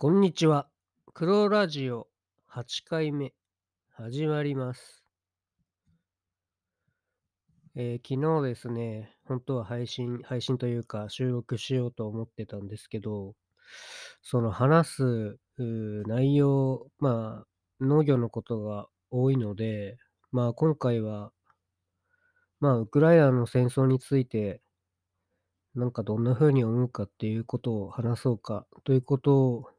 こんにちは。黒ラジオ8回目始まります。えー、昨日ですね、本当は配信配信というか収録しようと思ってたんですけど、その話す内容、まあ、農業のことが多いので、まあ今回は、まあウクライナの戦争について、なんかどんな風に思うかっていうことを話そうかということを、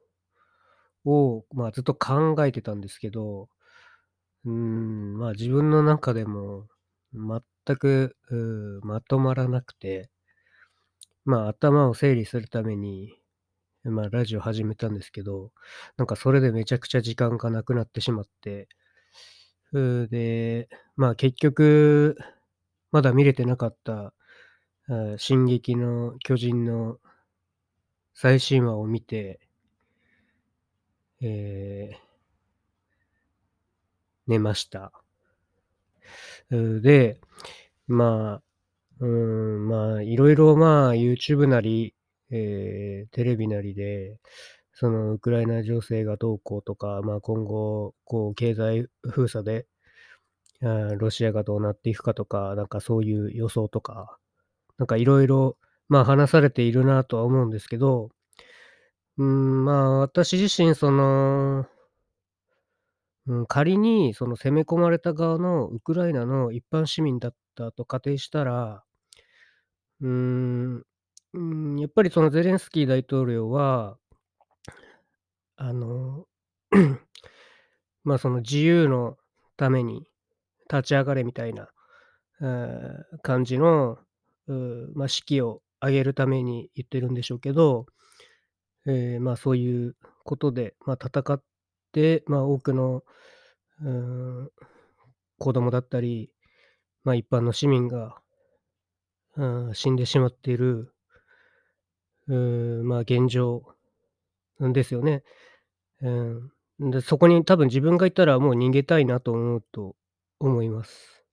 をまあずっと考えてたんですけど、うん、まあ、自分の中でも全く、まとまらなくて、まあ、頭を整理するために、まあ、ラジオ始めたんですけど、なんかそれでめちゃくちゃ時間がなくなってしまって、で、まあ、結局、まだ見れてなかった、進撃の巨人の最新話を見てええ寝ました。で、まあ、うん、まあ、いろいろ、まあ、YouTube なり、ええ、テレビなりで、そのウクライナ情勢がどうこうとか、まあ、今後、こう経済封鎖で、あ、ロシアがどうなっていくかとか、なんかそういう予想とか、なんかいろいろ、まあ、話されているなとは思うんですけど、うん、まあ、私自身そのうん、仮にその攻め込まれた側のウクライナの一般市民だったと仮定したら、うん、うん、やっぱりそのゼレンスキー大統領は、あの、ま、その自由のために立ち上がれみたいな、あ、感じの、う、ま、士気を上げるために言ってるんでしょうけど、ええ、ま、そういうことで、ま、戦って、まあ、多くの、うん、子供だったり、まあ、一般の市民がうん、死んでしまっているうん、ま、現状ですよね。うん。で、そこに多分自分がいたらもう逃げたいなと思うと思います。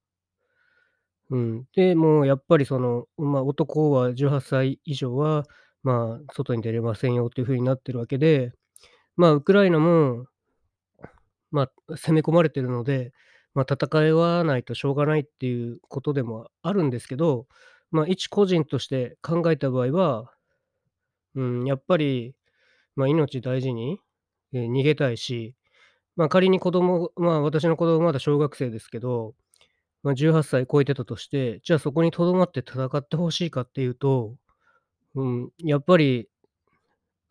うん。で、もうやっぱりその、ま、男は18歳以上は、まあ、外に出れませんよっていう風になってるわけで、まあ、ウクライナも、ま、攻め込まれてるので、ま、戦いわないとしょうがないっていうことでもあるんですけど、まあ、一個人として考えた場合は、うん、やっぱり、ま、命大事に、え、逃げたいし、ま、仮に子供まあ、私の子供まだ小学生ですけど、まあ、18歳超えてたとして、じゃあそこに留まって戦って欲しいかっていうと、うん、やっぱり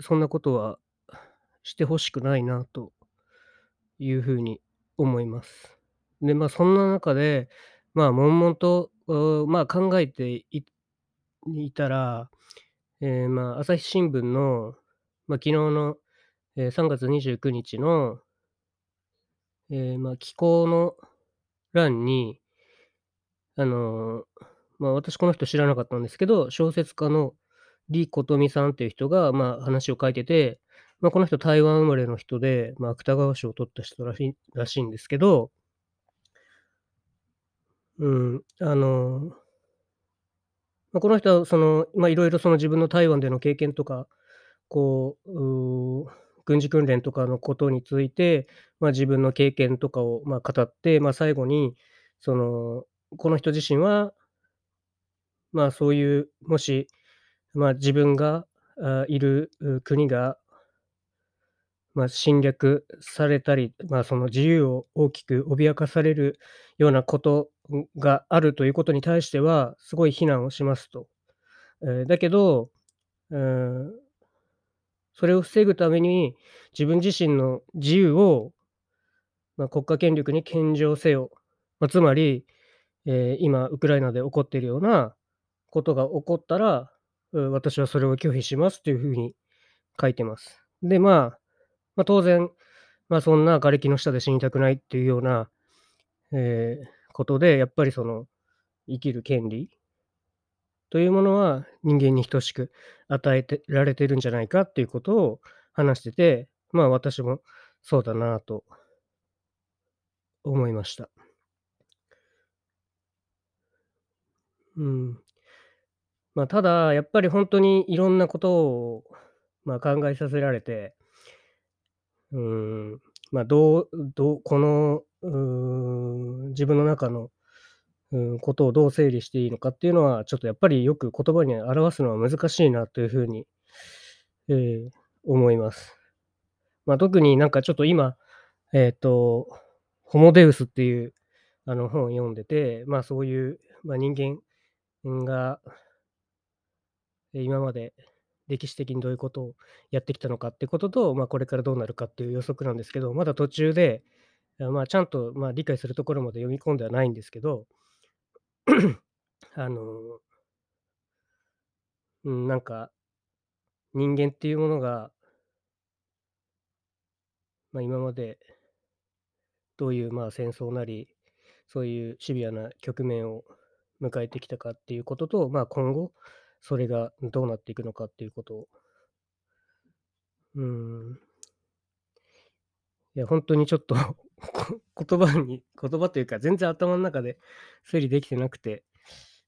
そんなことはして欲しくないなという風に思います。で、まあ、そんな中で、まあ、悶々と、まあ、考えていたら、ええ、まあ、朝日新聞の、ま、昨日の、え、3月29日のええ、ま、寄稿の欄にあの、ま、私この人知らなかったんですけど、小説家の李琴峰さんっていう人が、まあ、話を書いてて、まあ、この人台湾生まれの人で、まあ、芥川賞を取った人らしいらしいんですけどうん、あのまあ、この人はその、ま、色々その自分の台湾での経験とか、こう、う、軍事訓練とかのことについて、まあ、自分の経験とかを、まあ、語って、まあ、最後にその、この人自身はまあ、そういう、もし、まあ、自分が、いる、国がま、侵略されたり、まあ、その自由を大きく脅かされるようなこと、があるということに対しては、すごい非難をしますと。え、だけど、うん、それを防ぐために、自分自身の自由を、ま、国家権力に献上せよ。ま、つまり、ええ、今ウクライナで起こっているようなことが起こったら、私はそれを拒否しますっていう風に書いてます。で、まあ、まあ、当然、まあ、そんな瓦礫の下で死にたくないっていうような、ええ、ことで、やっぱりその、生きる権利というものは人間に等しく与えてられてるんじゃないかっていうことを話してて、まあ、私もそうだなと思いました。うん。ま、ただ、やっぱりほんとにいろんなことを、ま、考えさせられて、うーん、ま、どうどうこの、うん、自分の中の、うん、ことをどう整理していいのかっていうのは、ちょっとやっぱりよく言葉に表すのは難しいなという風に、ええ、思います。ま、特になんかちょっと今、えっと、ホモデウスっていう、あの、本を読んでて、ま、そういう、ま、人間が、今まで歴史的にどういうことをやってきたのかってことと、まあ、これからどうなるかっていう予測なんですけど、まだ途中で、あ、ちゃんと、まあ、理解するところまで読み込んではないんですけど、あのうん、なんか人間っていうものがま、今までどういう、まあ、戦争なり、そういうシビアな局面を迎えてきたかっていうことと、まあ、今後、それがどうなっていくのかっていうことをうん。いや、ほんとにちょっと、言葉に 言葉というか、全然頭ん中で 整理できてなくて、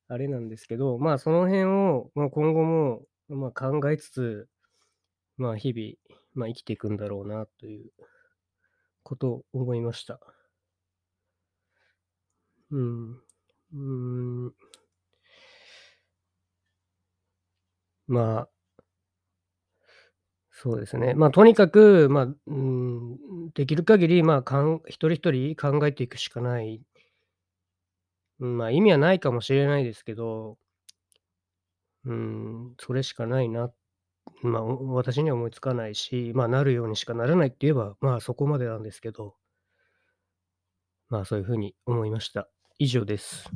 あれなんですけど、まあ、その辺を、まあ、今後も、まあ、考えつつ、まあ、日々、まあ、生きていくんだろうなということを思いました。うん。うん。まあそうですね。まあ、とにかく、まあ、うん、できる限り、まあ、かん一人一人考えていくしかないうん、ま、意味はないかもしれないですけどうん、それしかないな。ま、お私には思いつかないし、まあ、なるようにしかならないって言えば、まあ、そこまでなんですけど。まあ、そういう風に思いました。以上です。